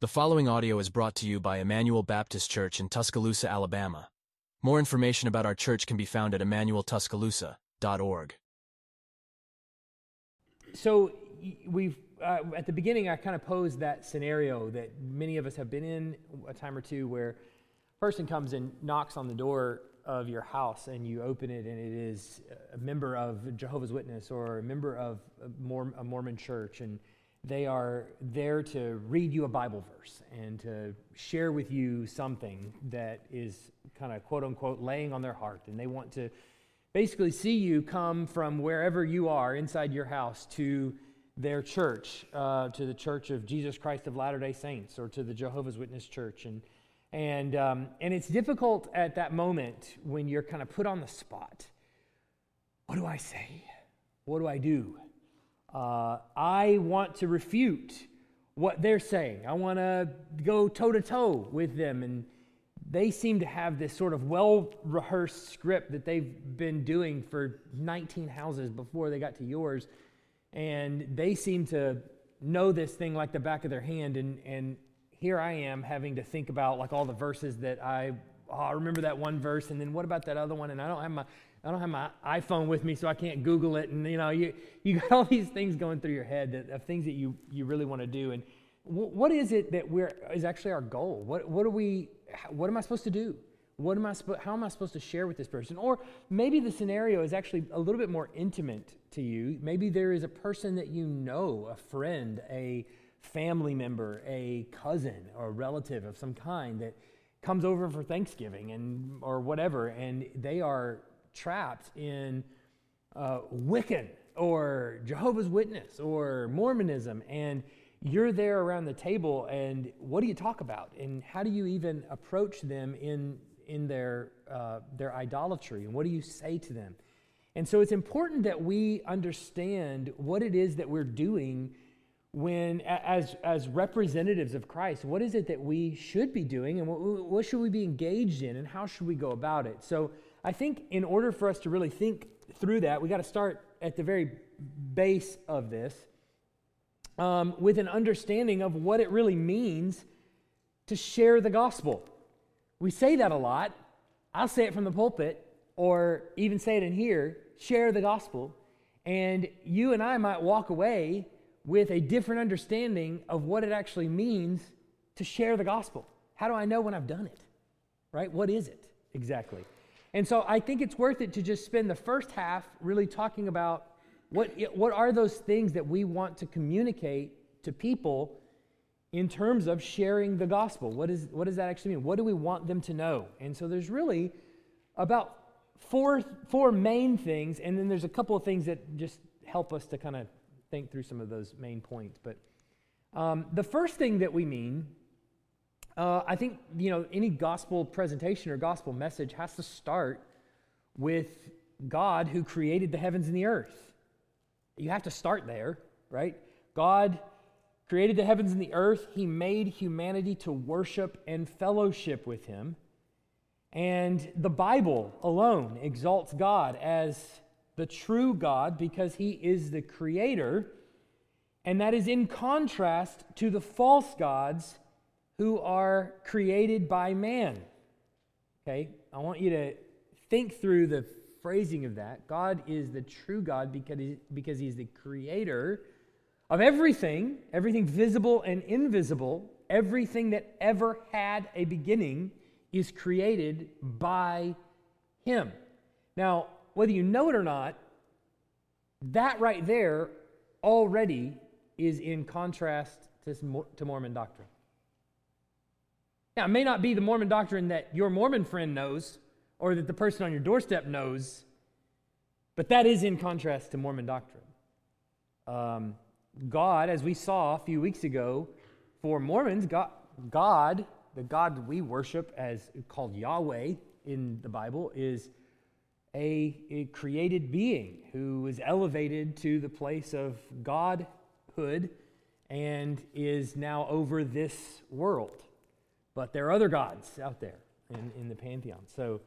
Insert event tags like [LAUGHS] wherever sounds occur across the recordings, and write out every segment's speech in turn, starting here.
The following audio is brought to you by Emmanuel Baptist Church in Tuscaloosa, Alabama. More information about our church can be found at emmanueltuscaloosa.org. So we've uh, at the beginning, I kind of posed that scenario that many of us have been in a time or two, where a person comes and knocks on the door of your house, and you open it, and it is a member of Jehovah's Witness or a member of a, Mor- a Mormon church, and they are there to read you a Bible verse and to share with you something that is kind of quote unquote laying on their heart, and they want to basically see you come from wherever you are inside your house to their church, uh, to the Church of Jesus Christ of Latter day Saints or to the Jehovah's Witness Church. And, and, um, and it's difficult at that moment when you're kind of put on the spot. What do I say? What do I do? Uh, I want to refute what they're saying. I want to go toe to toe with them. And they seem to have this sort of well rehearsed script that they've been doing for 19 houses before they got to yours and they seem to know this thing like the back of their hand and and here i am having to think about like all the verses that i oh, i remember that one verse and then what about that other one and i don't have my i don't have my iphone with me so i can't google it and you know you you got [LAUGHS] all these things going through your head that, of things that you you really want to do and what is it that we're is actually our goal what what are we what am i supposed to do what am I how am I supposed to share with this person? Or maybe the scenario is actually a little bit more intimate to you. Maybe there is a person that you know, a friend, a family member, a cousin, or a relative of some kind that comes over for Thanksgiving and or whatever, and they are trapped in uh, Wiccan or Jehovah's Witness or Mormonism, and you're there around the table, and what do you talk about, and how do you even approach them in in their, uh, their idolatry? And what do you say to them? And so it's important that we understand what it is that we're doing when, as, as representatives of Christ, what is it that we should be doing and what, what should we be engaged in and how should we go about it? So I think in order for us to really think through that, we got to start at the very base of this um, with an understanding of what it really means to share the gospel. We say that a lot. I'll say it from the pulpit or even say it in here share the gospel. And you and I might walk away with a different understanding of what it actually means to share the gospel. How do I know when I've done it? Right? What is it exactly? And so I think it's worth it to just spend the first half really talking about what, what are those things that we want to communicate to people in terms of sharing the gospel. What, is, what does that actually mean? What do we want them to know? And so there's really about four, four main things, and then there's a couple of things that just help us to kind of think through some of those main points. But um, the first thing that we mean, uh, I think, you know, any gospel presentation or gospel message has to start with God who created the heavens and the earth. You have to start there, right? God created the heavens and the earth. He made humanity to worship and fellowship with Him. And the Bible alone exalts God as the true God because He is the creator. And that is in contrast to the false gods who are created by man. Okay? I want you to think through the phrasing of that. God is the true God because, he, because He's the creator of everything, everything visible and invisible, everything that ever had a beginning is created by Him. Now, whether you know it or not, that right there already is in contrast to, to Mormon doctrine. Now, it may not be the Mormon doctrine that your Mormon friend knows or that the person on your doorstep knows, but that is in contrast to Mormon doctrine. Um, God, as we saw a few weeks ago, for Mormons, God, God, the God we worship as called Yahweh in the Bible, is a, a created being who is elevated to the place of godhood and is now over this world. But there are other gods out there in, in the pantheon. So,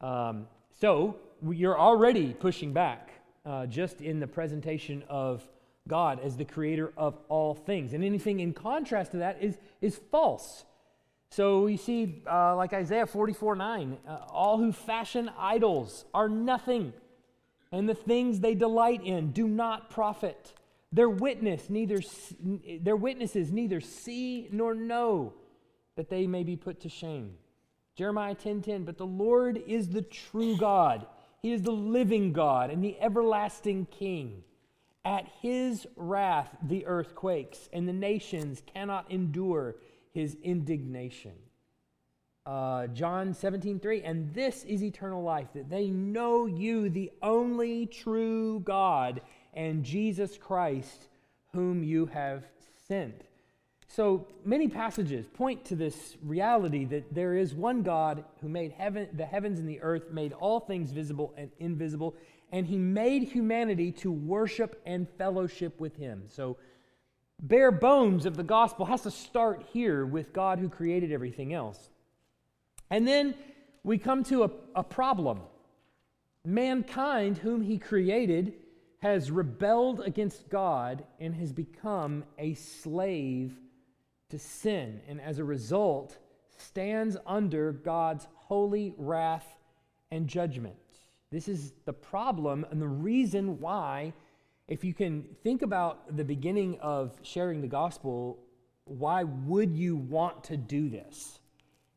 um, so you're already pushing back uh, just in the presentation of God as the creator of all things. And anything in contrast to that is, is false. So we see, uh, like Isaiah 44 9, uh, all who fashion idols are nothing, and the things they delight in do not profit. Their witness neither their witnesses neither see nor know that they may be put to shame. Jeremiah 10:10 10, 10, but the Lord is the true God. He is the living God and the everlasting king. At his wrath the earth quakes and the nations cannot endure his indignation. Uh, John 17, 3, and this is eternal life, that they know you, the only true God, and Jesus Christ, whom you have sent. So many passages point to this reality that there is one God who made heaven, the heavens and the earth, made all things visible and invisible, and he made humanity to worship and fellowship with him. So, bare bones of the gospel has to start here with God who created everything else. And then we come to a, a problem. Mankind, whom he created, has rebelled against God and has become a slave to sin, and as a result, stands under God's holy wrath and judgment. This is the problem and the reason why, if you can think about the beginning of sharing the gospel, why would you want to do this?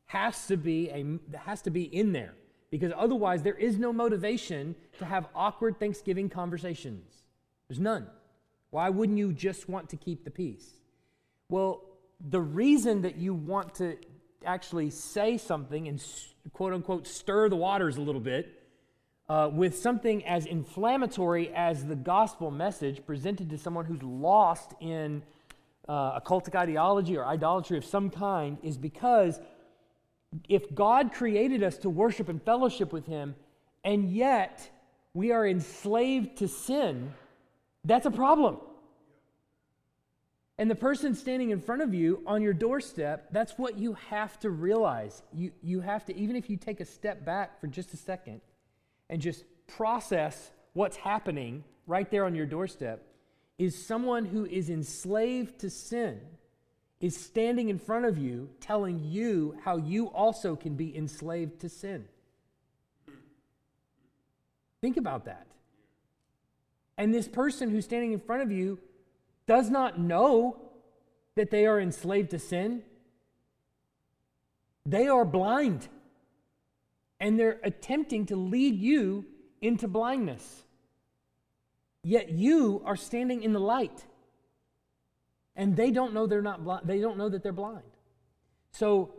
Has to be a has to be in there because otherwise there is no motivation to have awkward Thanksgiving conversations. There's none. Why wouldn't you just want to keep the peace? Well, the reason that you want to actually say something and quote unquote stir the waters a little bit uh, with something as inflammatory as the gospel message presented to someone who's lost in uh, occultic ideology or idolatry of some kind is because if God created us to worship and fellowship with Him, and yet we are enslaved to sin, that's a problem. And the person standing in front of you on your doorstep, that's what you have to realize. You, you have to, even if you take a step back for just a second and just process what's happening right there on your doorstep, is someone who is enslaved to sin is standing in front of you telling you how you also can be enslaved to sin. Think about that. And this person who's standing in front of you does not know that they are enslaved to sin, they are blind. And they're attempting to lead you into blindness. Yet you are standing in the light. And they don't know they're not blind. They don't know that they're blind. So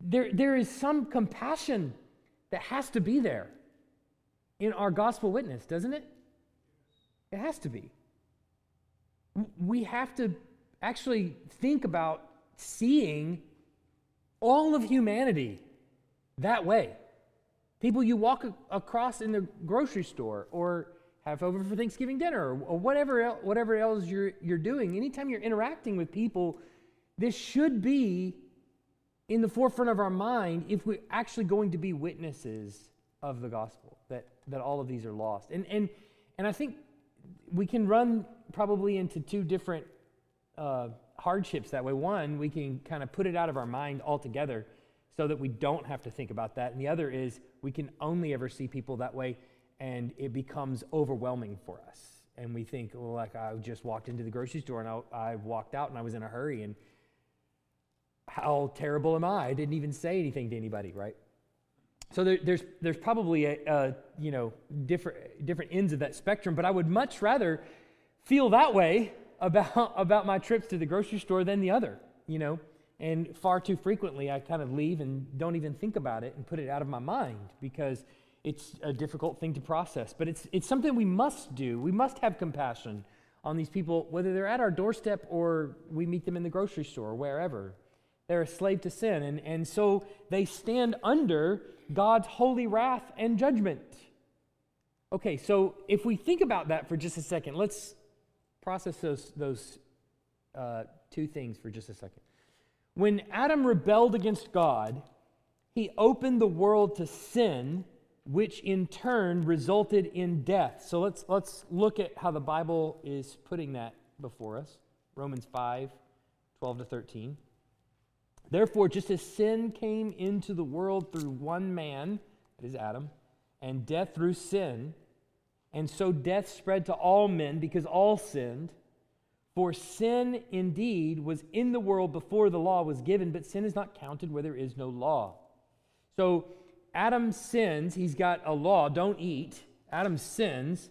there, there is some compassion that has to be there in our gospel witness, doesn't it? It has to be we have to actually think about seeing all of humanity that way. People you walk across in the grocery store or have over for Thanksgiving dinner or whatever, whatever else you're, you're doing, anytime you're interacting with people, this should be in the forefront of our mind if we're actually going to be witnesses of the gospel, that, that all of these are lost. And, and, and I think we can run probably into two different uh, hardships that way. One, we can kind of put it out of our mind altogether so that we don't have to think about that. And the other is we can only ever see people that way and it becomes overwhelming for us. And we think, well, like I just walked into the grocery store and I, I walked out and I was in a hurry and how terrible am I? I didn't even say anything to anybody, right? So there, there's, there's probably a, a, you know, different, different ends of that spectrum, but I would much rather feel that way about, [LAUGHS] about my trips to the grocery store than the other, you know. And far too frequently, I kind of leave and don't even think about it and put it out of my mind because it's a difficult thing to process. But it's, it's something we must do. We must have compassion on these people, whether they're at our doorstep or we meet them in the grocery store or wherever. They're a slave to sin. And, and so they stand under God's holy wrath and judgment. Okay, so if we think about that for just a second, let's process those, those uh, two things for just a second. When Adam rebelled against God, he opened the world to sin which in turn resulted in death. So let's, let's look at how the Bible is putting that before us. Romans 5 12 to 13. Therefore, just as sin came into the world through one man, that is Adam, and death through sin, and so death spread to all men because all sinned. For sin indeed was in the world before the law was given, but sin is not counted where there is no law. So Adam sins, he's got a law, don't eat. Adam sins.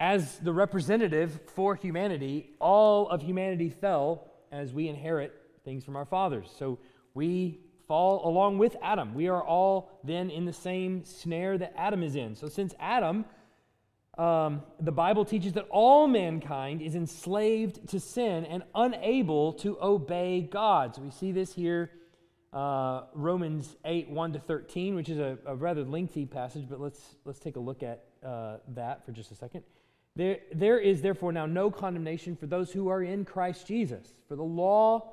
As the representative for humanity, all of humanity fell as we inherit things from our fathers. So we fall along with Adam. We are all then in the same snare that Adam is in. So since Adam um, the Bible teaches that all mankind is enslaved to sin and unable to obey God. So we see this here, uh, Romans 8, 1 to 13, which is a, a, rather lengthy passage, but let's, let's take a look at uh, that for just a second. There, there is therefore now no condemnation for those who are in Christ Jesus. For the law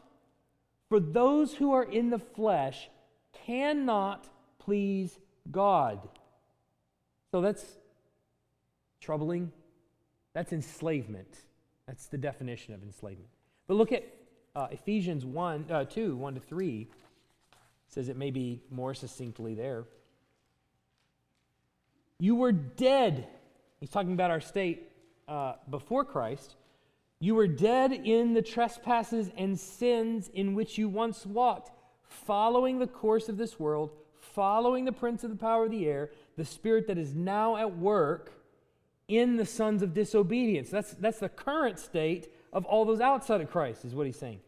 For those who are in the flesh cannot please God. So that's troubling. That's enslavement. That's the definition of enslavement. But look at uh, Ephesians 1, uh, 2, 1 to 3. It says it may be more succinctly there. You were dead. He's talking about our state uh, before Christ. You were dead in the trespasses and sins in which you once walked, following the course of this world, following the prince of the power of the air the spirit that is now at work in the sons of disobedience. That's, that's the current state of all those outside of Christ, is what he's saying.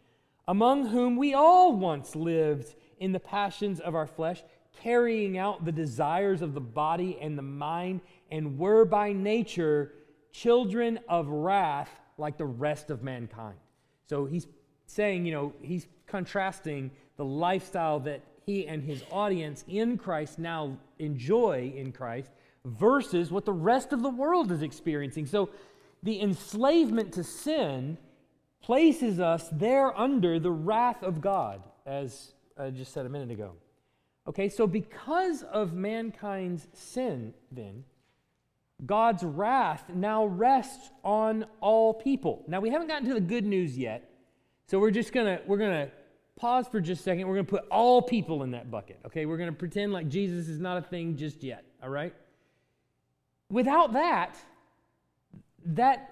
Among whom we all once lived in the passions of our flesh, carrying out the desires of the body and the mind, and were by nature children of wrath like the rest of mankind. So he's saying, you know, he's contrasting the lifestyle that he and his audience in Christ now enjoy in Christ versus what the rest of the world is experiencing. So the enslavement to sin places us there under the wrath of God, as I just said a minute ago. Okay, so because of mankind's sin, then, God's wrath now rests on all people. Now we haven't gotten to the good news yet, so we're just gonna we're gonna pause for just a second. We're to put all people in that bucket, okay? We're to pretend like Jesus is not a thing just yet, all right? Without that, that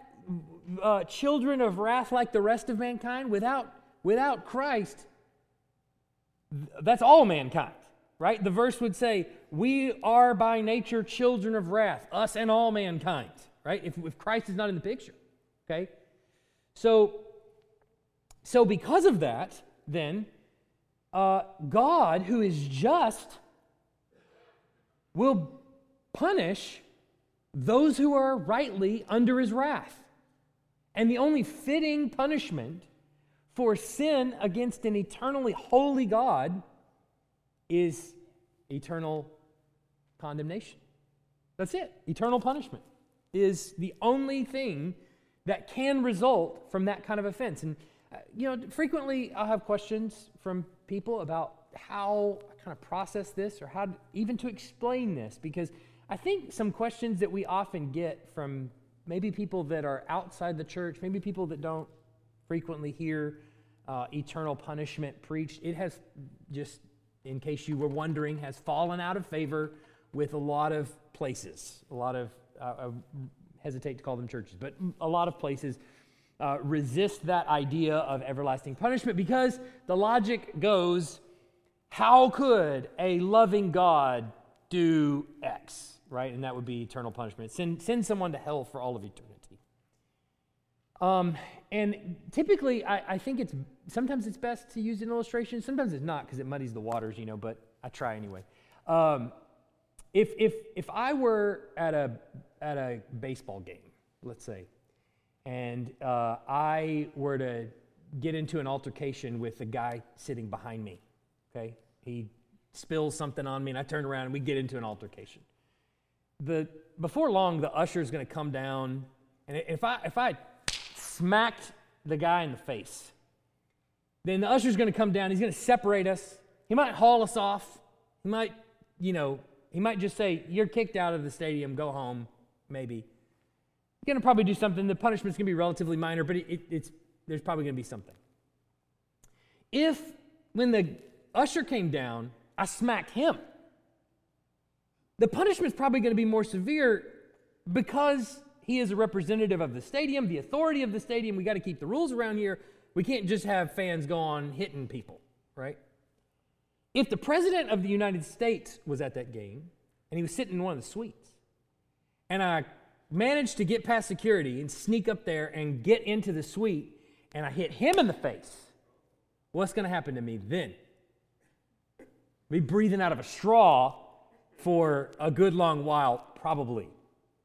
uh, children of wrath like the rest of mankind, without, without Christ, that's all mankind, right? The verse would say, We are by nature children of wrath, us and all mankind, right? If, if Christ is not in the picture, okay? So, so because of that, then, uh, God, who is just, will punish those who are rightly under his wrath. And the only fitting punishment for sin against an eternally holy God is eternal condemnation. That's it. Eternal punishment is the only thing that can result from that kind of offense. And uh, you know, frequently I'll have questions from people about how I kind of process this or how to, even to explain this because I think some questions that we often get from maybe people that are outside the church, maybe people that don't frequently hear uh, eternal punishment preached, it has just, in case you were wondering, has fallen out of favor with a lot of places, a lot of I, I hesitate to call them churches, but a lot of places uh, resist that idea of everlasting punishment because the logic goes how could a loving God do X, right? And that would be eternal punishment. Send, send someone to hell for all of eternity. Um, and typically, I, I, think it's sometimes it's best to use an illustration. Sometimes it's not because it muddies the waters, you know. But I try anyway. Um, if if if I were at a at a baseball game, let's say, and uh, I were to get into an altercation with the guy sitting behind me, okay, he spills something on me, and I turn around and we get into an altercation. The before long, the usher is going to come down, and if I if I smacked the guy in the face. Then the usher's going to come down. He's going to separate us. He might haul us off. He might, you know, he might just say, You're kicked out of the stadium. Go home, maybe. He's going to probably do something. The punishment's going to be relatively minor, but it, it, it's, there's probably going to be something. If, when the usher came down, I smacked him, the punishment's probably going to be more severe because he is a representative of the stadium, the authority of the stadium. We got to keep the rules around here. We can't just have fans go on hitting people, right? If the president of the United States was at that game and he was sitting in one of the suites, and I managed to get past security and sneak up there and get into the suite, and I hit him in the face, what's going to happen to me then? Be breathing out of a straw for a good long while, probably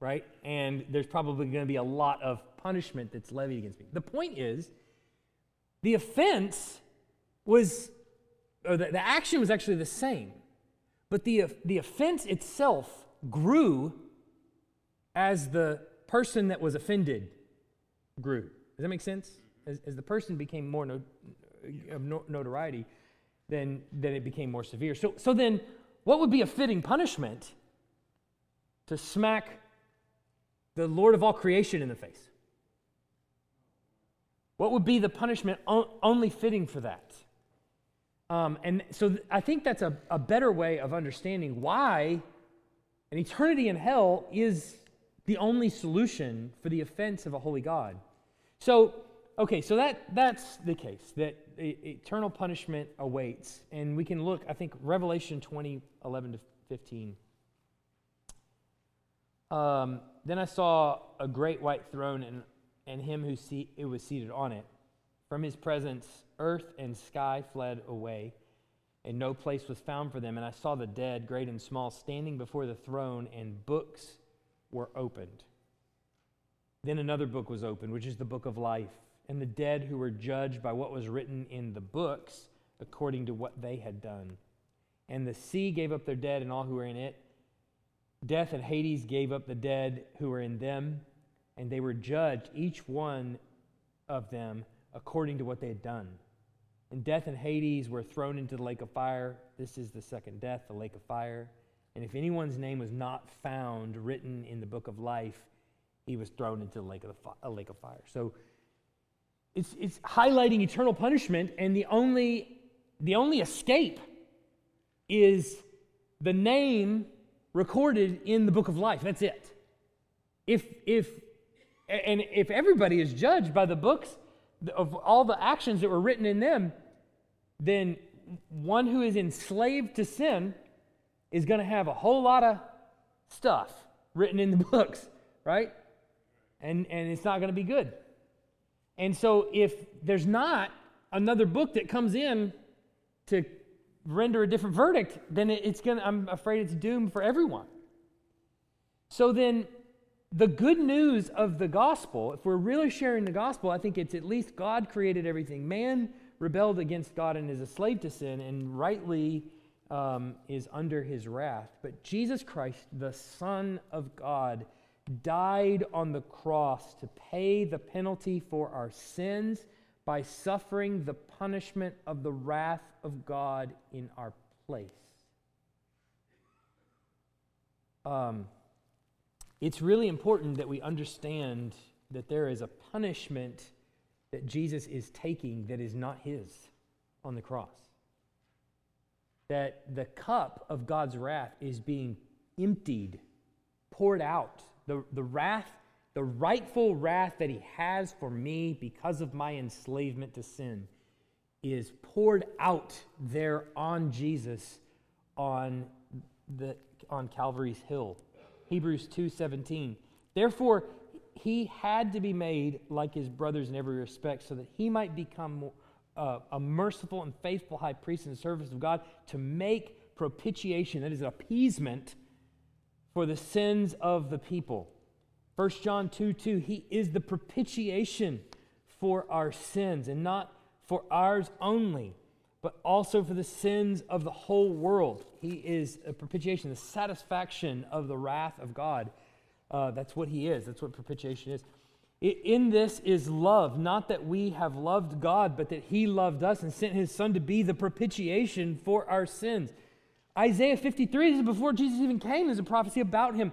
right? And there's probably going to be a lot of punishment that's levied against me. The point is, the offense was, or the, the action was actually the same, but the, the offense itself grew as the person that was offended grew. Does that make sense? As, as the person became more no, of notoriety, then, then it became more severe. So, so then, what would be a fitting punishment to smack the Lord of all creation in the face? What would be the punishment only fitting for that? Um, and so th- I think that's a, a better way of understanding why an eternity in hell is the only solution for the offense of a holy God. So, okay, so that, that's the case, that eternal punishment awaits. And we can look, I think, Revelation 20, 11 to 15. Um, then I saw a great white throne and, and him who, who was seated on it. From his presence, earth and sky fled away, and no place was found for them. And I saw the dead, great and small, standing before the throne, and books were opened. Then another book was opened, which is the book of life. And the dead who were judged by what was written in the books, according to what they had done. And the sea gave up their dead and all who were in it Death and Hades gave up the dead who were in them, and they were judged, each one of them, according to what they had done. And death and Hades were thrown into the lake of fire. This is the second death, the lake of fire. And if anyone's name was not found written in the book of life, he was thrown into the lake of, the lake of fire. So it's, it's highlighting eternal punishment, and the only, the only escape is the name recorded in the book of life. That's it. If, if, and if everybody is judged by the books of all the actions that were written in them, then one who is enslaved to sin is going to have a whole lot of stuff written in the [LAUGHS] books, right? And, and it's not going to be good. And so if there's not another book that comes in to render a different verdict, then it's going to, I'm afraid it's doomed for everyone. So then, the good news of the gospel, if we're really sharing the gospel, I think it's at least God created everything. Man rebelled against God and is a slave to sin and rightly um, is under his wrath. But Jesus Christ, the Son of God, died on the cross to pay the penalty for our sins by suffering the punishment of the wrath of God in our place. Um, it's really important that we understand that there is a punishment that Jesus is taking that is not his on the cross. That the cup of God's wrath is being emptied, poured out The, the wrath, the rightful wrath that he has for me because of my enslavement to sin is poured out there on Jesus on the on Calvary's hill. Hebrews 2:17. Therefore he had to be made like his brothers in every respect so that he might become uh, a merciful and faithful high priest in the service of God to make propitiation, that is appeasement for the sins of the people. 1 John 2 2, he is the propitiation for our sins, and not for ours only, but also for the sins of the whole world. He is a propitiation, the satisfaction of the wrath of God. Uh, that's what he is. That's what propitiation is. In this is love, not that we have loved God, but that he loved us and sent his son to be the propitiation for our sins. Isaiah 53, this is before Jesus even came, there's a prophecy about him.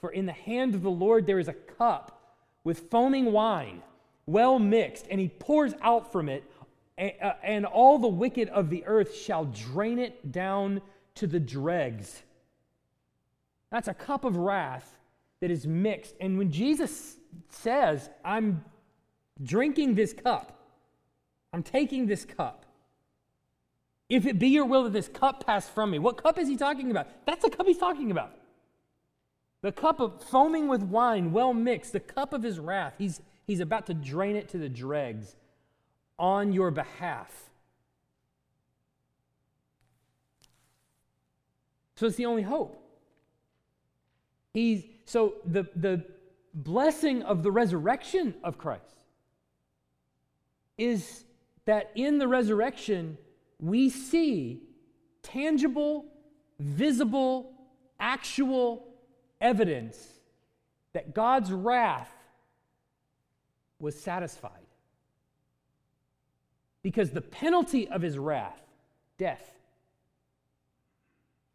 For in the hand of the Lord there is a cup with foaming wine well mixed, and he pours out from it, and all the wicked of the earth shall drain it down to the dregs. That's a cup of wrath that is mixed. And when Jesus says, I'm drinking this cup, I'm taking this cup, if it be your will that this cup pass from me, what cup is he talking about? That's the cup he's talking about. The cup of foaming with wine, well mixed, the cup of his wrath. He's, He's about to drain it to the dregs on your behalf. So it's the only hope. He's so the the blessing of the resurrection of Christ is that in the resurrection we see tangible, visible, actual evidence that God's wrath was satisfied. Because the penalty of his wrath, death,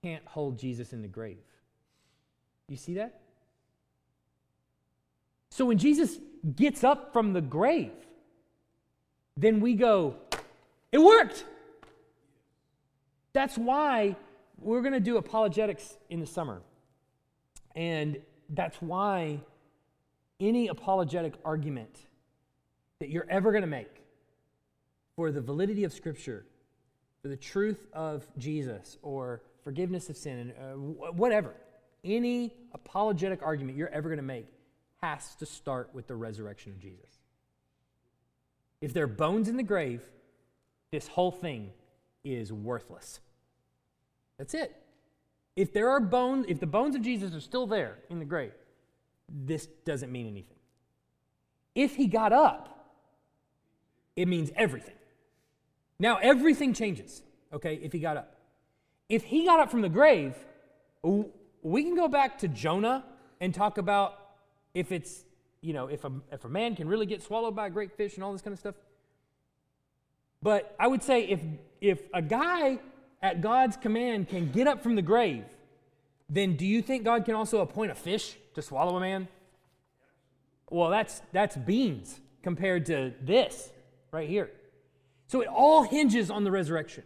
can't hold Jesus in the grave. You see that? So when Jesus gets up from the grave, then we go, it worked. That's why we're going to do apologetics in the summer. And that's why any apologetic argument that you're ever going to make for the validity of Scripture, for the truth of Jesus, or forgiveness of sin, and uh, whatever, any apologetic argument you're ever going to make has to start with the resurrection of Jesus. If there are bones in the grave, this whole thing is worthless. That's it. If there are bones, if the bones of Jesus are still there in the grave, this doesn't mean anything. If he got up, it means everything. Now, everything changes, okay, if he got up. If he got up from the grave, we can go back to Jonah and talk about if it's, you know, if a, if a man can really get swallowed by a great fish and all this kind of stuff. But I would say if, if a guy at God's command can get up from the grave, then do you think God can also appoint a fish to swallow a man? Well, that's, that's beans compared to this right here. So it all hinges on the resurrection.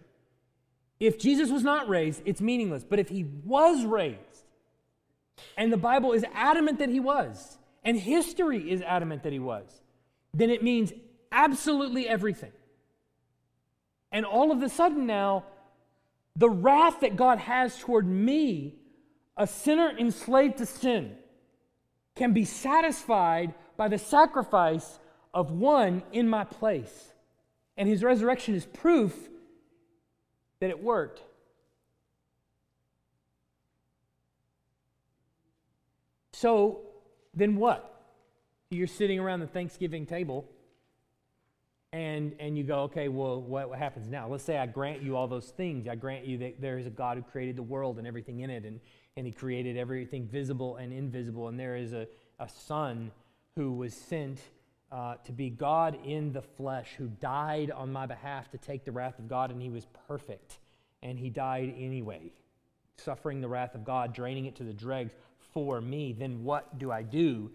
If Jesus was not raised, it's meaningless. But if he was raised, and the Bible is adamant that he was, and history is adamant that he was, then it means absolutely everything. And all of a sudden now, the wrath that God has toward me, a sinner enslaved to sin, can be satisfied by the sacrifice of one in my place. And his resurrection is proof that it worked. So then what? You're sitting around the Thanksgiving table and and you go, okay, well, what, what happens now? Let's say I grant you all those things. I grant you that there is a God who created the world and everything in it, and, and he created everything visible and invisible, and there is a, a son who was sent uh, to be God in the flesh, who died on my behalf to take the wrath of God, and he was perfect. And he died anyway, suffering the wrath of God, draining it to the dregs for me. Then what do I do?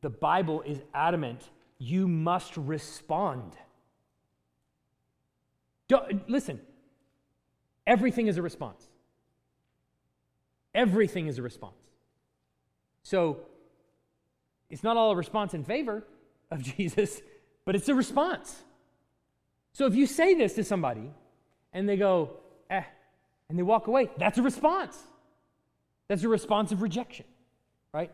The Bible is adamant you must respond. Don't, listen, everything is a response. Everything is a response. So it's not all a response in favor of [LAUGHS] Jesus, but it's a response. So if you say this to somebody and they go, eh, and they walk away, that's a response. That's a response of rejection, right?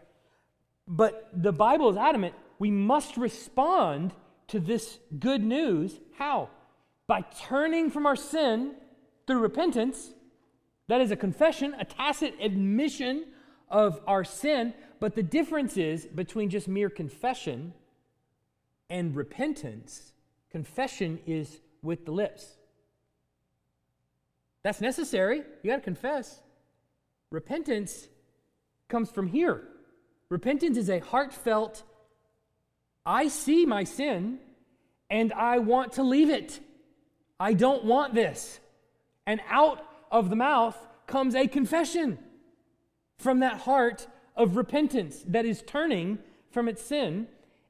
But the Bible is adamant we must respond to this good news. How? By turning from our sin through repentance. That is a confession, a tacit admission of our sin. But the difference is between just mere confession and repentance, confession is with the lips. That's necessary. You got to confess. Repentance comes from here. Repentance is a heartfelt, I see my sin and I want to leave it. I don't want this. And out of the mouth comes a confession from that heart of repentance that is turning from its sin.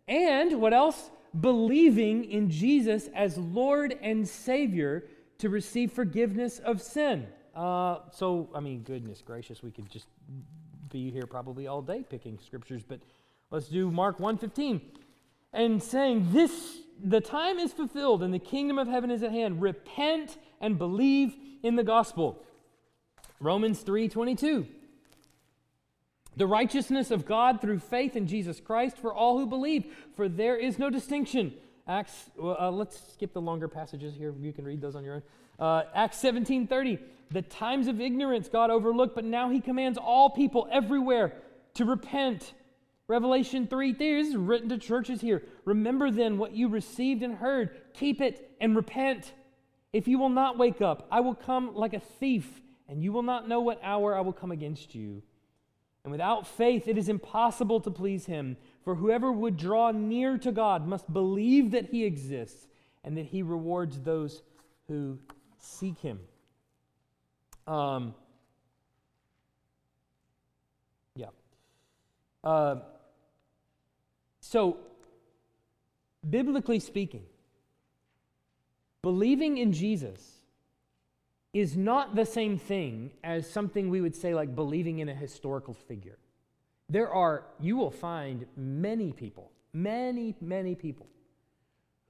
And what else? Believing in Jesus as Lord and Savior to receive forgiveness of sin. Uh, so, I mean, goodness gracious, we could just be here probably all day picking scriptures, but let's do Mark 1:15 and saying, This the time is fulfilled and the kingdom of heaven is at hand. Repent and believe in the gospel. Romans 3:22. The righteousness of God through faith in Jesus Christ for all who believe, for there is no distinction. Acts, uh, let's skip the longer passages here. You can read those on your own. Uh, Acts 17:30. The times of ignorance God overlooked, but now He commands all people everywhere to repent Revelation 3 this is written to churches here. Remember then what you received and heard, keep it and repent. If you will not wake up, I will come like a thief, and you will not know what hour I will come against you. And without faith, it is impossible to please him. For whoever would draw near to God must believe that he exists and that he rewards those who seek him. Um, yeah. Uh, so, biblically speaking, believing in Jesus is not the same thing as something we would say like believing in a historical figure. There are, you will find many people, many, many people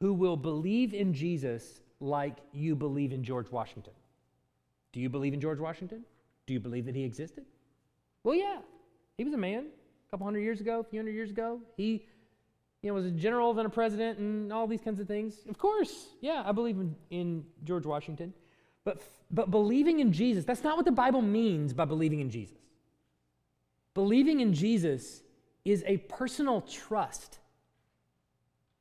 who will believe in Jesus like you believe in George Washington. Do you believe in George Washington? Do you believe that he existed? Well, yeah. He was a man a couple hundred years ago, a few hundred years ago. He you know, was a general, then a president, and all these kinds of things. Of course, yeah, I believe in, in George Washington. But, but believing in Jesus, that's not what the Bible means by believing in Jesus. Believing in Jesus is a personal trust.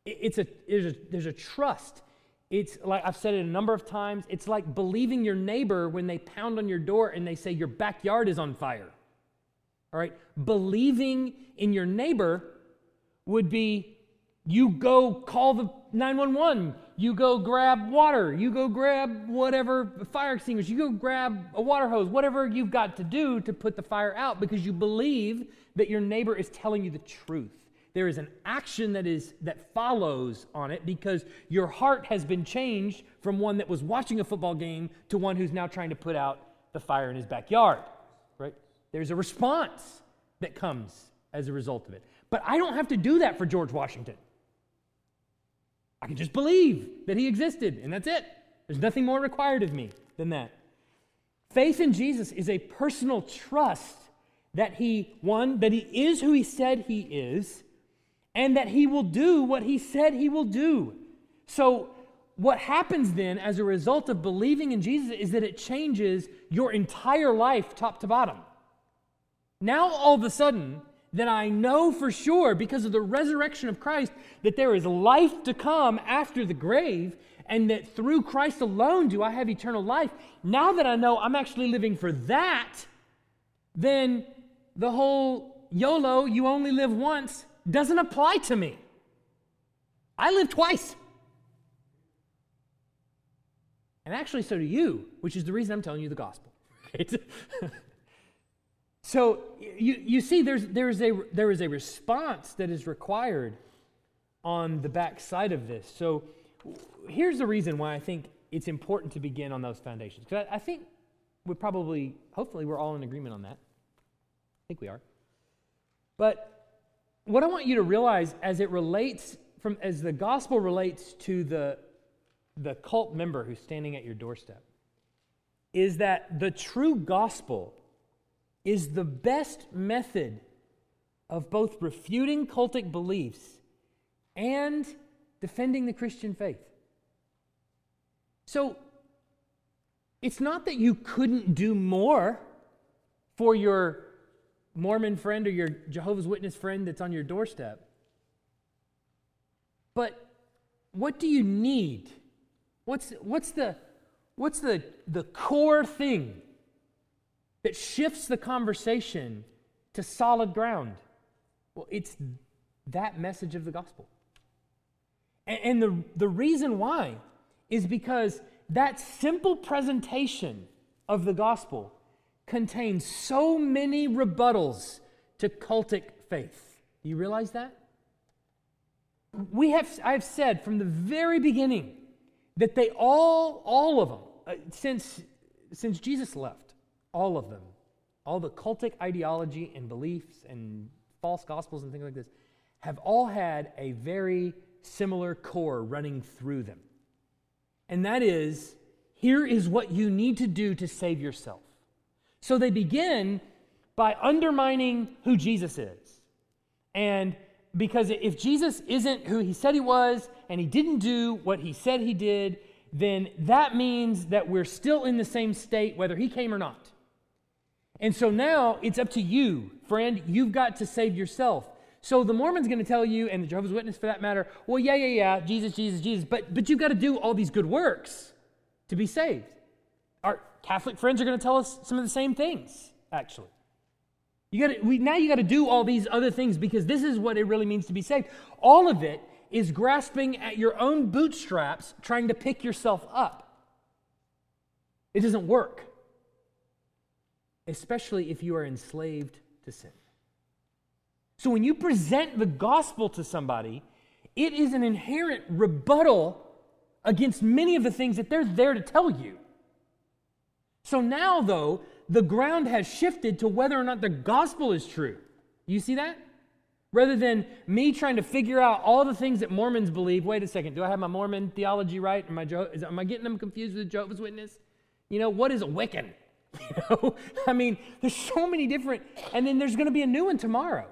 It's a, there's, a, there's a trust. It's like I've said it a number of times. It's like believing your neighbor when they pound on your door and they say your backyard is on fire. All right? Believing in your neighbor would be you go call the 911. You go grab water. You go grab whatever fire extinguisher. You go grab a water hose, whatever you've got to do to put the fire out because you believe that your neighbor is telling you the truth. There is an action that is that follows on it because your heart has been changed from one that was watching a football game to one who's now trying to put out the fire in his backyard. Right? There's a response that comes as a result of it. But I don't have to do that for George Washington. I can just believe that he existed, and that's it. There's nothing more required of me than that. Faith in Jesus is a personal trust that he, one, that he is who he said he is, and that he will do what he said he will do. So, what happens then as a result of believing in Jesus is that it changes your entire life top to bottom. Now, all of a sudden, that I know for sure because of the resurrection of Christ that there is life to come after the grave and that through Christ alone do I have eternal life. Now that I know I'm actually living for that, then the whole YOLO, you only live once, doesn't apply to me. I live twice. And actually, so do you, which is the reason I'm telling you the gospel. [LAUGHS] Right? [LAUGHS] so you, you see, there's, there's a, there is a response that is required on the back side of this. So here's the reason why I think it's important to begin on those foundations. Because I, I think we probably, hopefully, we're all in agreement on that. I think we are. But what I want you to realize as it relates from as the gospel relates to the the cult member who's standing at your doorstep is that the true gospel is the best method of both refuting cultic beliefs and defending the Christian faith. So it's not that you couldn't do more for your Mormon friend or your Jehovah's Witness friend that's on your doorstep. But what do you need? What's, what's, the, what's the, the core thing that shifts the conversation to solid ground? Well, it's that message of the gospel. And, the, the reason why is because that simple presentation of the gospel contains so many rebuttals to cultic faith. Do you realize that? We have, I've said from the very beginning that they all, all of them, uh, since, since Jesus left, all of them, all the cultic ideology and beliefs and false gospels and things like this, have all had a very similar core running through them. And that is here is what you need to do to save yourself. So they begin by undermining who Jesus is. And because if Jesus isn't who he said he was and he didn't do what he said he did, then that means that we're still in the same state whether he came or not. And so now it's up to you, friend. You've got to save yourself. So the Mormon's going to tell you, and the Jehovah's Witness for that matter, well, yeah, yeah, yeah, Jesus, Jesus, Jesus, but, but you've got to do all these good works to be saved. Our Catholic friends are going to tell us some of the same things, actually. You got we, now you got to do all these other things because this is what it really means to be saved. All of it is grasping at your own bootstraps, trying to pick yourself up. It doesn't work, especially if you are enslaved to sin. So when you present the gospel to somebody, it is an inherent rebuttal against many of the things that they're there to tell you. So now, though, the ground has shifted to whether or not the gospel is true. You see that? Rather than me trying to figure out all the things that Mormons believe. Wait a second, do I have my Mormon theology right? Am I, is, am I getting them confused with Jehovah's Witness? You know, what is a Wiccan? [LAUGHS] You know, I mean, there's so many different, and then there's going to be a new one tomorrow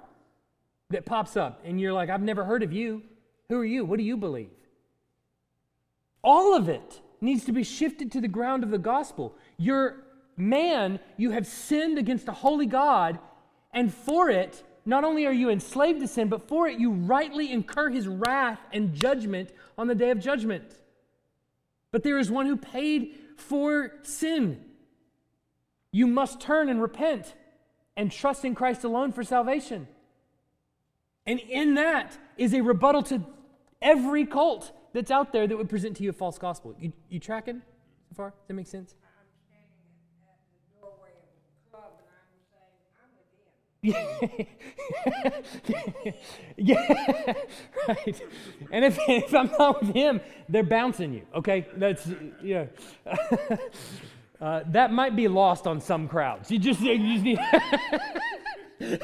that pops up, and you're like, I've never heard of you. Who are you? What do you believe? All of it needs to be shifted to the ground of the gospel. Your man, you have sinned against a holy God, and for it, not only are you enslaved to sin, but for it, you rightly incur his wrath and judgment on the day of judgment. But there is one who paid for sin. You must turn and repent and trust in Christ alone for salvation. And in that is a rebuttal to every cult that's out there that would present to you a false gospel. You, you tracking so far? Does that make sense? [LAUGHS] yeah, right. And if, if I'm not with him, they're bouncing you. Okay, that's yeah. [LAUGHS] Uh, that might be lost on some crowds. You just, you just need. Maybe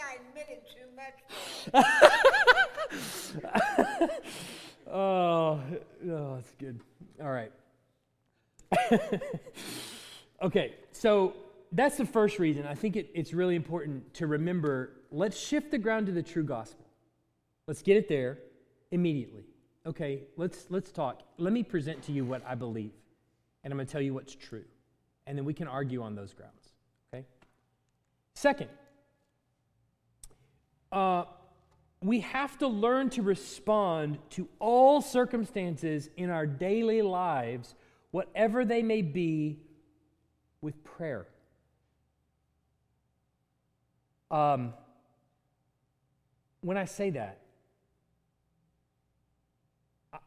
I admitted too much. [LAUGHS] oh, oh, that's good. All right. [LAUGHS] okay, so that's the first reason. I think it, it's really important to remember let's shift the ground to the true gospel. Let's get it there immediately. Okay, let's, let's talk. Let me present to you what I believe, and I'm going to tell you what's true. And then we can argue on those grounds. Okay? Second, uh, we have to learn to respond to all circumstances in our daily lives, whatever they may be, with prayer. Um, when I say that,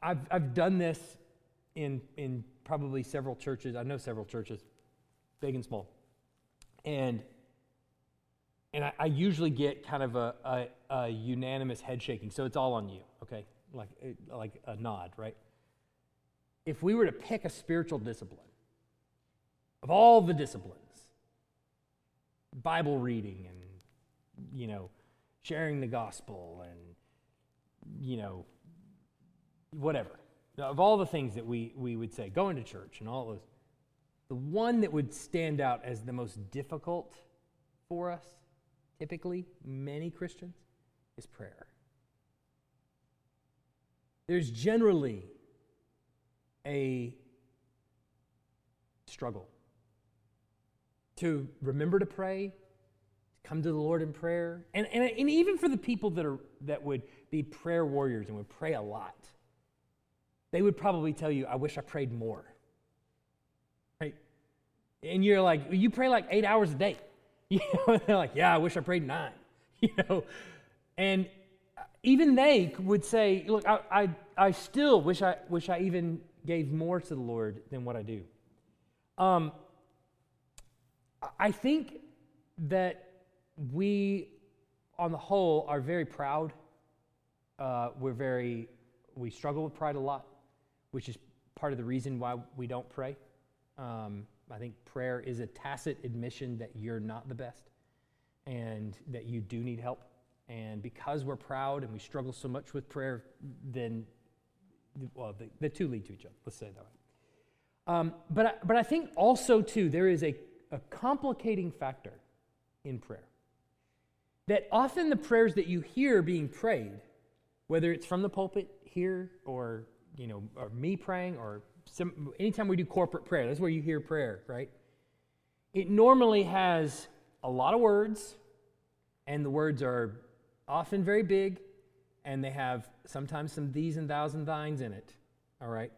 I've, I've done this in, in probably several churches. I know several churches, big and small. And, and I, I usually get kind of a, a, a unanimous head shaking. So it's all on you, okay? Like, uh, like a nod, right? If we were to pick a spiritual discipline, of all the disciplines, Bible reading and, you know, sharing the gospel and, you know, whatever. Of all the things that we, we would say, going to church and all those, the one that would stand out as the most difficult for us, typically, many Christians, is prayer. There's generally a struggle to remember to pray, come to the Lord in prayer, and, and, and even for the people that, are, that would be prayer warriors and would pray a lot, they would probably tell you, I wish I prayed more. Right? And you're like, you pray like eight hours a day. [LAUGHS] You know, they're like, yeah, I wish I prayed nine. [LAUGHS] You know, and even they would say, look, I, I, I still wish I wish I even gave more to the Lord than what I do. Um, I think that we, on the whole, are very proud. Uh, we're very, we struggle with pride a lot, which is part of the reason why we don't pray. Um, I think prayer is a tacit admission that you're not the best and that you do need help. And because we're proud and we struggle so much with prayer, then, well, the, the two lead to each other. Let's say that way. Um, but, I, but I think also, too, there is a, a complicating factor in prayer. That often the prayers that you hear being prayed, whether it's from the pulpit here or, you know, or me praying or some, anytime we do corporate prayer, that's where you hear prayer, right? It normally has a lot of words, and the words are often very big, and they have sometimes some these and thous and thines in it, all right?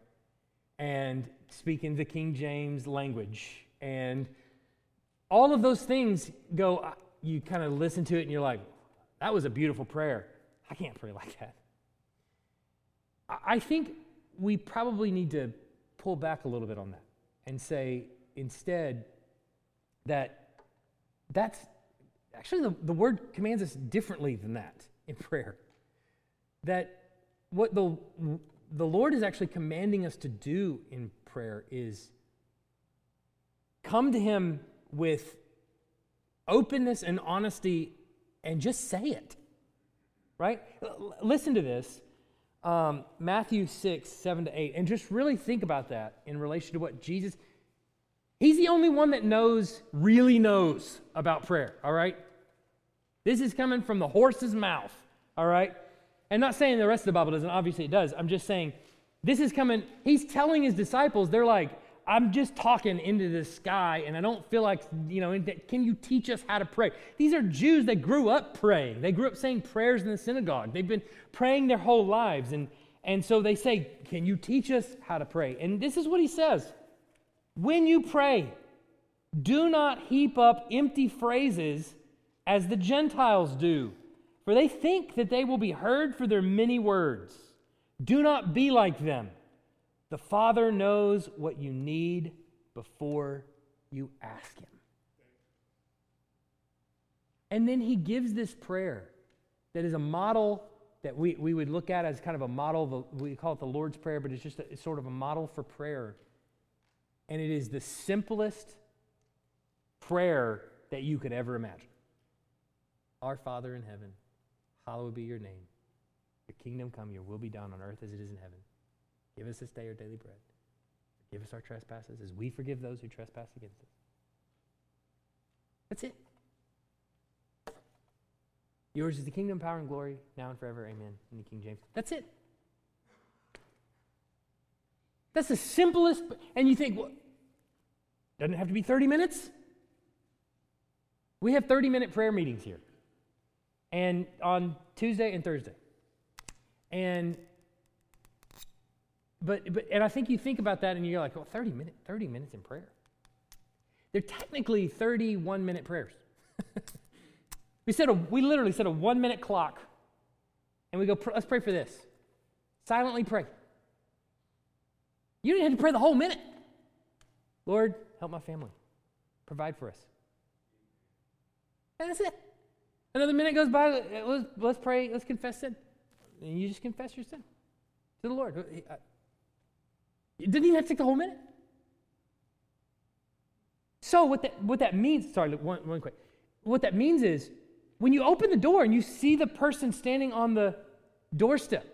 And speaking the King James language. And all of those things go, you kind of listen to it and you're like, that was a beautiful prayer. I can't pray like that. I think we probably need to pull back a little bit on that and say instead that that's actually the, the word commands us differently than that in [LAUGHS] prayer. That what the, the Lord is actually commanding us to do in prayer is come to Him with openness and honesty and just say it. Right? L- listen to this um, Matthew 6, 7 to 8, and just really think about that in relation to what Jesus, He's the only one that knows, really knows about prayer, all right? This is coming from the horse's mouth, all right? And not saying the rest of the Bible doesn't, obviously it does. I'm just saying this is coming, He's telling His disciples, they're like, I'm just talking into the sky and I don't feel like, you know, can you teach us how to pray? These are Jews that grew up praying. They grew up saying prayers in the synagogue. They've been praying their whole lives. And, and so they say, Can you teach us how to pray? And this is what he says When you pray, do not heap up empty phrases as the Gentiles do, for they think that they will be heard for their many words. Do not be like them. The Father knows what you need before you ask Him. And then He gives this prayer that is a model that we, we would look at as kind of a model. We call it the Lord's Prayer, but it's just a, it's sort of a model for prayer. And it is the simplest prayer that you could ever imagine. Our Father in heaven, hallowed be your name. Your kingdom come, your will be done on earth as it is in heaven. Give us this day our daily bread. Forgive us our trespasses as we forgive those who trespass against us. That's it. Yours is the kingdom, power, and glory, now and forever. Amen. In the King James. That's it. That's the simplest. And you think, well, doesn't it have to be 30 minutes? We have 30 minute prayer meetings here. And on Tuesday and Thursday. And but, but and I think you think about that and you're like, well, 30 minutes, 30 minutes in prayer. They're technically 31 minute prayers. [LAUGHS] we said we literally set a one minute clock and we go, let's pray for this. Silently pray. You didn't have to pray the whole minute. Lord, help my family. Provide for us. And that's it. Another minute goes by. Let's, let's pray. Let's confess sin. And you just confess your sin to the Lord. It didn't even have to take the whole minute. So what that what that means, sorry, one, one quick. What that means is when you open the door and you see the person standing on the doorstep,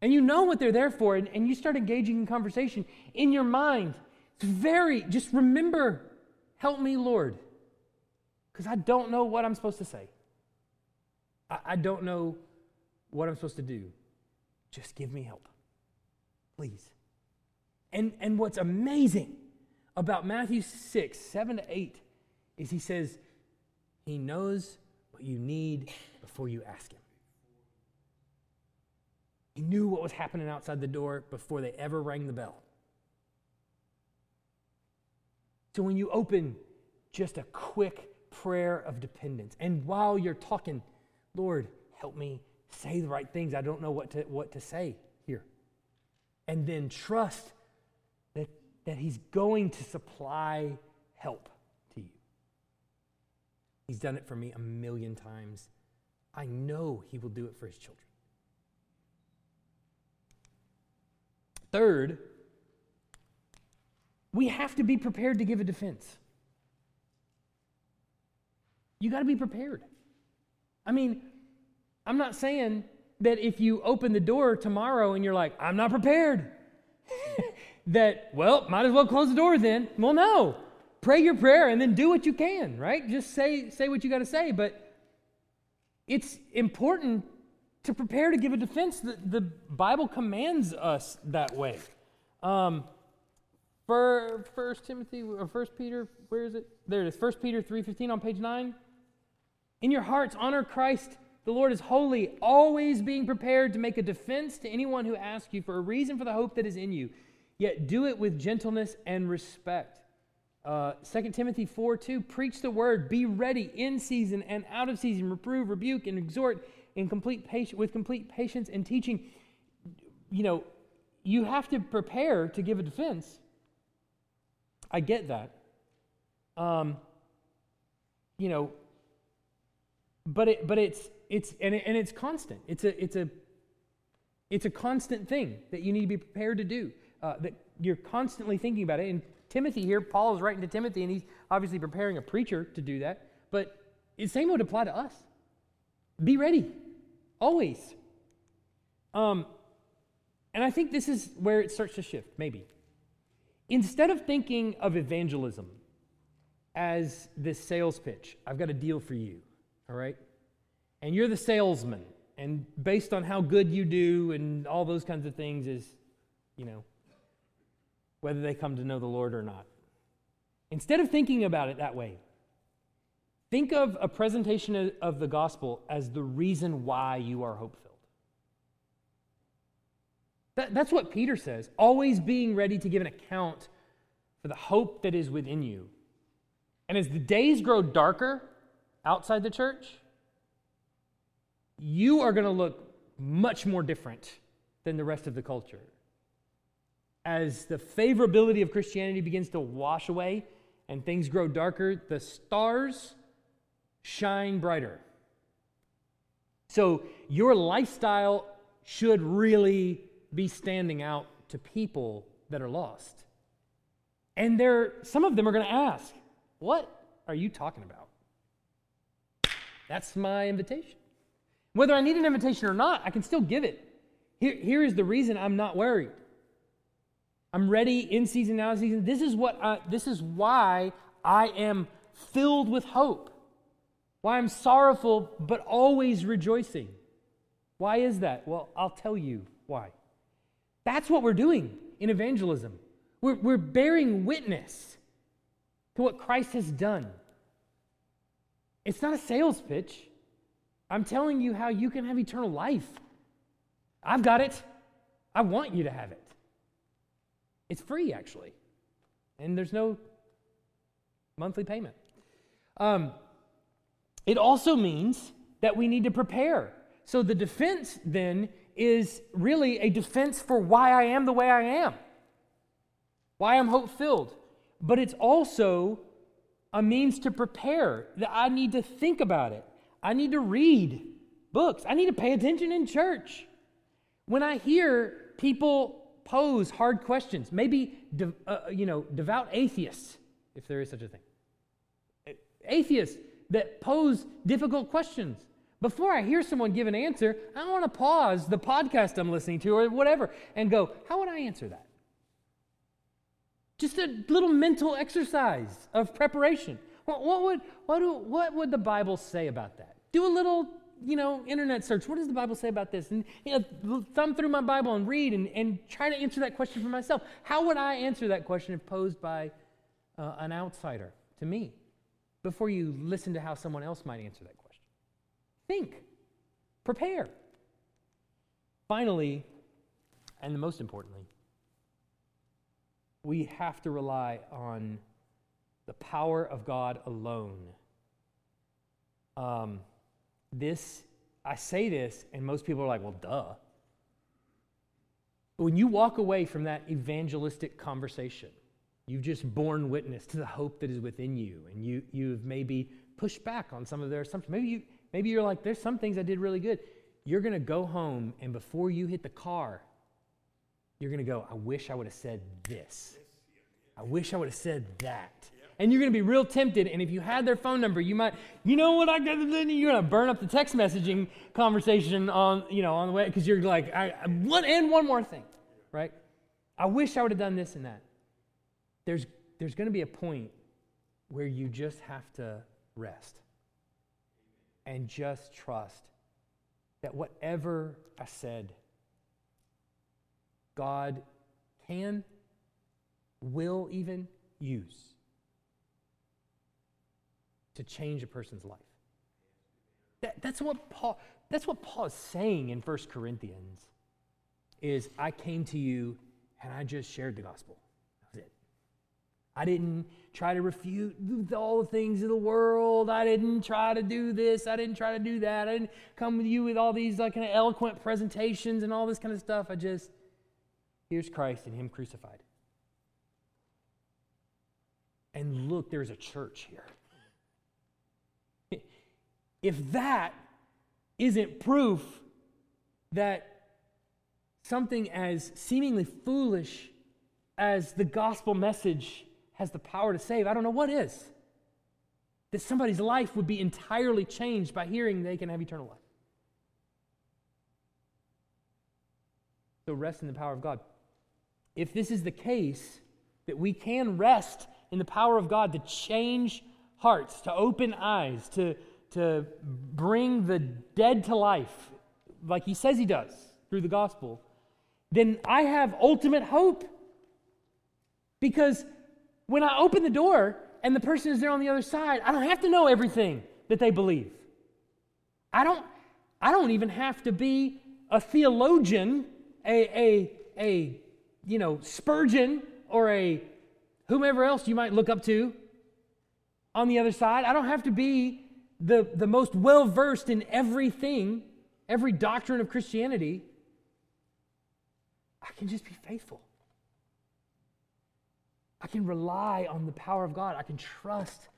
and you know what they're there for, and, and you start engaging in conversation in your mind, it's very, just remember, help me, Lord, because I don't know what I'm supposed to say. I, I don't know what I'm supposed to do. Just give me help, please. And, and what's amazing about Matthew 6, 7 to 8, is he says, He knows what you need before you ask Him. He knew what was happening outside the door before they ever rang the bell. So when you open just a quick prayer of dependence, and while you're talking, Lord, help me say the right things. I don't know what to, what to say. And then trust that, that He's going to supply help to you. He's done it for me a million times. I know He will do it for His children. Third, we have to be prepared to give a defense. You got to be prepared. I mean, I'm not saying that if you open the door tomorrow and you're like, I'm not prepared, [LAUGHS] that, well, might as well close the door then. Well, no. Pray your prayer and then do what you can, right? Just say, say what you got to say. But it's important to prepare to give a defense. The, the Bible commands us that way. Um, for First Timothy or First Peter, where is it? There it is. First Peter three fifteen on page nine. In your hearts, honor Christ. The Lord is holy, always being prepared to make a defense to anyone who asks you for a reason for the hope that is in you. Yet do it with gentleness and respect. Uh, 2 Timothy 4 2, preach the word, be ready in season and out of season, reprove, rebuke, and exhort in complete patience, with complete patience and teaching. You know, you have to prepare to give a defense. I get that. Um, you know, but it, but it's it's and, it, and it's constant. It's a it's a it's a constant thing that you need to be prepared to do. Uh, that you're constantly thinking about it. And Timothy here, Paul is writing to Timothy, and he's obviously preparing a preacher to do that. But the same would apply to us. Be ready. Always. Um, and I think this is where it starts to shift, maybe. Instead of thinking of evangelism as this sales pitch, I've got a deal for you, all right? And you're the salesman, and based on how good you do and all those kinds of things is, you know, whether they come to know the Lord or not. Instead of thinking about it that way, Think of a presentation of the gospel as the reason why you are hope filled. That, that's what Peter says, always being ready to give an account for the hope that is within you. And as the days grow darker outside the church, you are going to look much more different than the rest of the culture. As the favorability of Christianity begins to wash away and things grow darker, the stars shine brighter. So your lifestyle should really be standing out to people that are lost. And there some of them are going to ask, "What are you talking about?" That's my invitation. Whether I need an invitation or not, I can still give it. Here, here is the reason I'm not worried. I'm ready in season, out of season. This is what I, this is why I am filled with hope why I'm sorrowful but always rejoicing. Why is that? Well, I'll tell you why. That's what we're doing in evangelism. We're, we're bearing witness to what Christ has done. It's not a sales pitch. I'm telling you how you can have eternal life. I've got it. I want you to have it. It's free, actually. And there's no monthly payment. Um, it also means that we need to prepare. So the defense then is really a defense for why I am the way I am, why I'm hope filled. But it's also a means to prepare that I need to think about it. I need to read books. I need to pay attention in church. When I hear people pose hard questions, maybe de- uh, you know devout atheists, if there is such a thing, atheists that pose difficult questions. Before I hear someone give an answer, I want to pause the podcast I'm listening to or whatever and go, how would I answer that? Just a little mental exercise of preparation. What, what would, what, do, what would the Bible say about that? Do a little, you know, internet search. What does the Bible say about this? And, you know, thumb through my Bible and read and, and try to answer that question for myself. How would I answer that question if posed by uh, an outsider to me? Before you listen to how someone else might answer that question. Think, prepare. Finally, and the most importantly, we have to rely on the power of God alone. Um, this, I say this, and most people are like, well, duh. But when you walk away from that evangelistic conversation, you've just borne witness to the hope that is within you, and you, you've maybe pushed back on some of their assumptions. Maybe, you, maybe you're like, there's some things I did really good. You're going to go home, and before you hit the car, you're going to go, I wish I would have said this. I wish I would have said that. And you're going to be real tempted. And if you had their phone number, you might, you know what I got to do? You're going to burn up the text messaging conversation on, you know, on the way because you're like, I, I, one and one more thing, right? I wish I would have done this and that. There's there's going to be a point where you just have to rest and just trust that whatever I said, God can, will even use to change a person's life. That, that's what Paul that's what Paul is saying in 1 Corinthians is I came to you and I just shared the gospel. That was it. I didn't try to refute all the things of the world. I didn't try to do this. I didn't try to do that. I didn't come with you with all these like kind of eloquent presentations and all this kind of stuff. I just here's Christ and him crucified. And look, there's a church here. If that isn't proof that something as seemingly foolish as the gospel message has the power to save, I don't know what is. That somebody's life would be entirely changed by hearing they can have eternal life. So rest in the power of God. If this is the case, that we can rest in the power of God to change hearts, to open eyes, to to bring the dead to life, like he says he does through the gospel, then I have ultimate hope. Because when I open the door and the person is there on the other side, I don't have to know everything that they believe. I don't, I don't even have to be a theologian, a, a, a you know, Spurgeon or a whomever else you might look up to on the other side. I don't have to be the, the most well versed in everything, every doctrine of Christianity, I can just be faithful. I can rely on the power of God. I can trust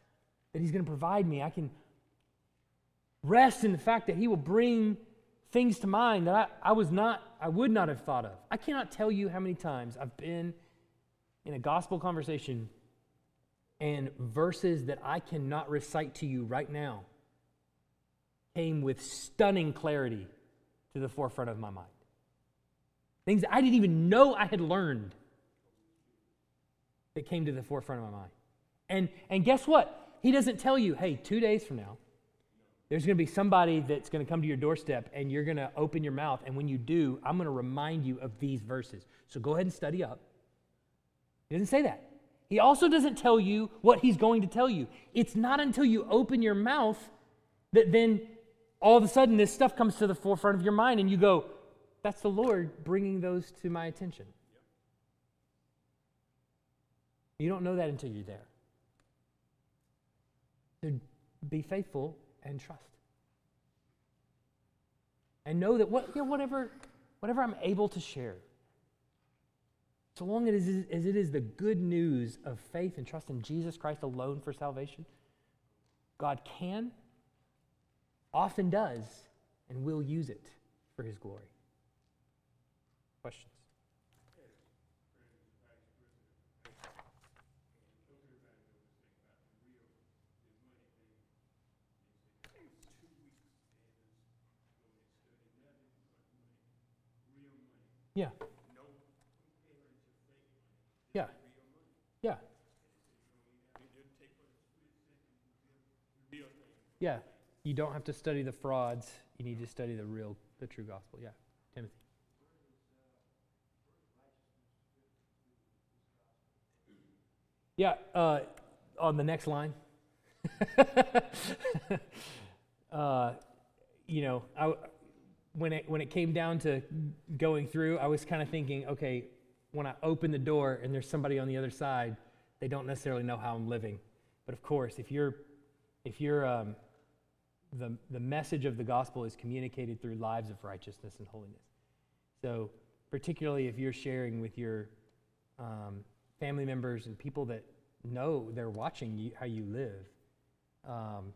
that He's going to provide me. I can rest in the fact that He will bring things to mind that I, I was not, I would not have thought of. I cannot tell you how many times I've been in a gospel conversation and verses that I cannot recite to you right now came with stunning clarity to the forefront of my mind. Things I didn't even know I had learned that came to the forefront of my mind. And, and guess what? He doesn't tell you, hey, two days from now, there's going to be somebody that's going to come to your doorstep and you're going to open your mouth. And when you do, I'm going to remind you of these verses. So go ahead and study up. He doesn't say that. He also doesn't tell you what he's going to tell you. It's not until you open your mouth that then all of a sudden this stuff comes to the forefront of your mind and you go, that's the Lord bringing those to my attention. You don't know that until you're there. So be faithful and trust. and know that what, you know, whatever, whatever I'm able to share, so long as it, is, as it is the good news of faith and trust in Jesus Christ alone for salvation, God can, often does, and will use it for his glory. Questions? Yeah. Yeah. Yeah. Yeah. You don't have to study the frauds. You need to study the real, the true gospel. Yeah. Timothy. Yeah. Uh, on the next line. [LAUGHS] uh, you know, I, when it when it came down to going through, I was kind of thinking, okay, when I open the door and there's somebody on the other side, they don't necessarily know how I'm living. But of course, if you're if you're um, the the message of the gospel is communicated through lives of righteousness and holiness. So particularly if you're sharing with your um, family members and people that know they're watching you, how you live, um,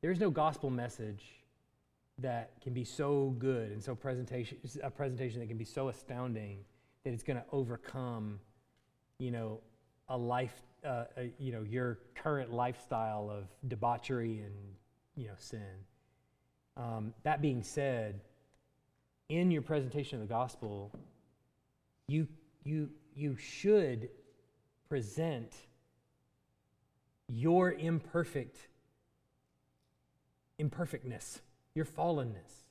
there's no gospel message that can be so good and so presentation a presentation that can be so astounding that it's going to overcome you know a life uh, a, you know your current lifestyle of debauchery and you know sin. Um, that being said in your presentation of the gospel you you you should present your imperfect imperfectness your fallenness.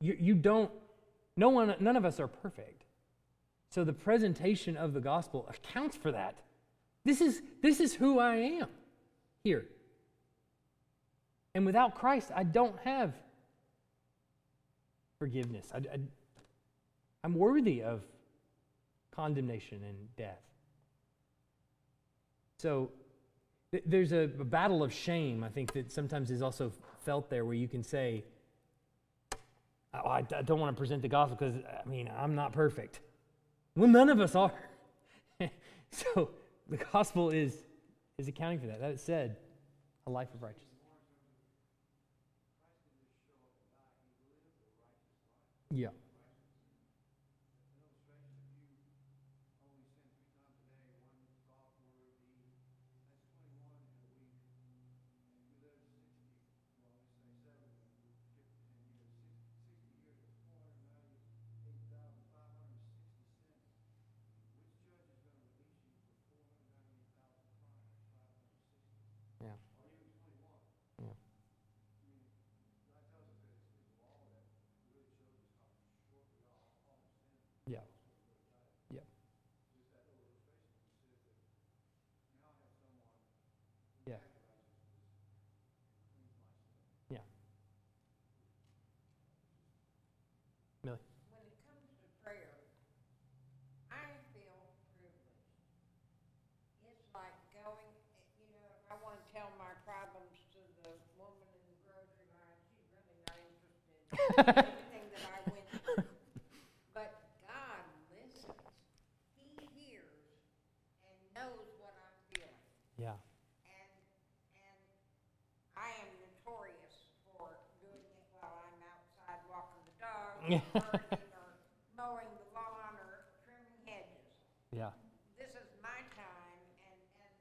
You, you don't, no one, none of us are perfect. So the presentation of the gospel accounts for that. This is, this is who I am here. And without Christ, I don't have forgiveness. I, I, I'm worthy of condemnation and death. So th- there's a, a battle of shame, I think, that sometimes is also felt there where you can say, oh, I, I don't want to present the gospel because, I mean, I'm not perfect. Well, none of us are. [LAUGHS] so the gospel is, is accounting for that. That said, a life of righteousness. Yeah. Everything that I went through. [LAUGHS] But God listens. He hears and knows what I'm feeling. Yeah. And, and I am notorious for doing it while I'm outside walking the dog, [LAUGHS] or gardening, or mowing the lawn, or trimming hedges. Yeah. This is my time, and, and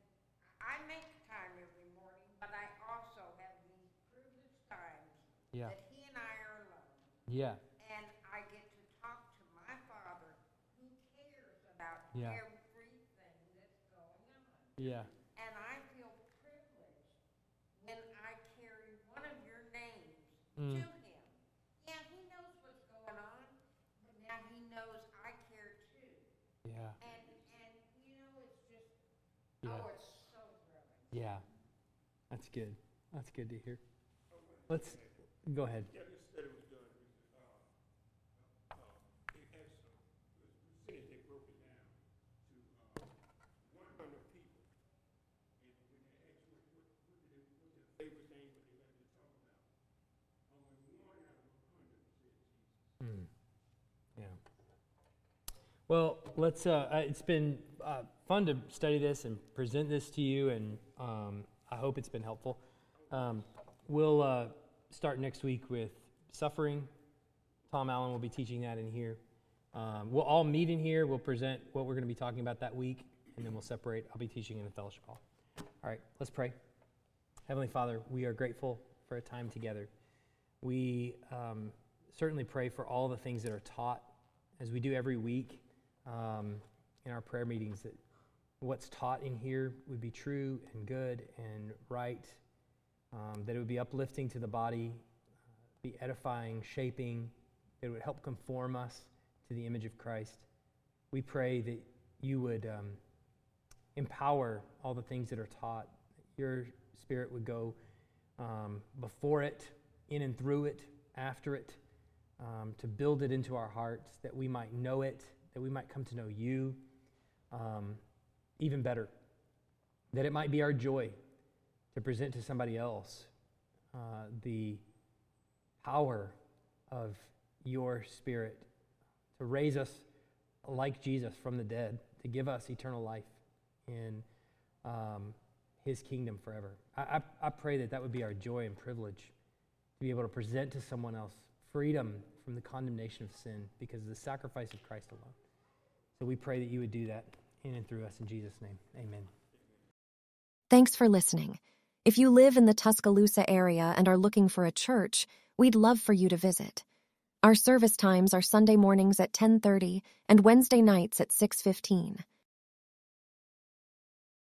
I make time every morning, but I also have these privileged times Yeah. that he and I are alone. Yeah. And I get to talk to my Father who cares about Yeah. everything that's going on. Yeah. And I feel privileged when I carry one of your names Mm. to him. Yeah, he knows what's going on, but now he knows I care too. Yeah. And, and you know, it's just, Yeah. oh, it's so thrilling. Yeah. That's good. That's good to hear. Let's go ahead. Yeah, this study was done, uh, uh, they had some, the percentage, they broke it down to, uh, one hundred people. And when they asked what, what, what did they, what's their favorite thing, what they like to talk about? Only one out of a hundred said Well, let's. Uh, it's been uh, fun to study this and present this to you, and um, I hope it's been helpful. Um, we'll uh, start next week with suffering. Tom Allen will be teaching that in here. Um, we'll all meet in here. We'll present what we're going to be talking about that week, and then we'll separate. I'll be teaching in the fellowship hall. All right, let's pray. Heavenly Father, we are grateful for a time together. We um, certainly pray for all the things that are taught, as we do every week um, in our prayer meetings, that what's taught in here would be true and good and right, um, that it would be uplifting to the body, be edifying, shaping, that it would help conform us to the image of Christ. We pray that you would um, empower all the things that are taught, that your spirit would go um, before it, in and through it, after it, um, to build it into our hearts, that we might know it, that we might come to know you um, even better, that it might be our joy to present to somebody else uh, the power of your spirit to raise us like Jesus from the dead, to give us eternal life in um, his kingdom forever. I, I, I pray that that would be our joy and privilege to be able to present to someone else freedom from the condemnation of sin because of the sacrifice of Christ alone. So we pray that you would do that in and through us in Jesus' name. Amen. Thanks for listening. If you live in the Tuscaloosa area and are looking for a church, we'd love for you to visit. Our service times are Sunday mornings at 10:30 and Wednesday nights at 6:15.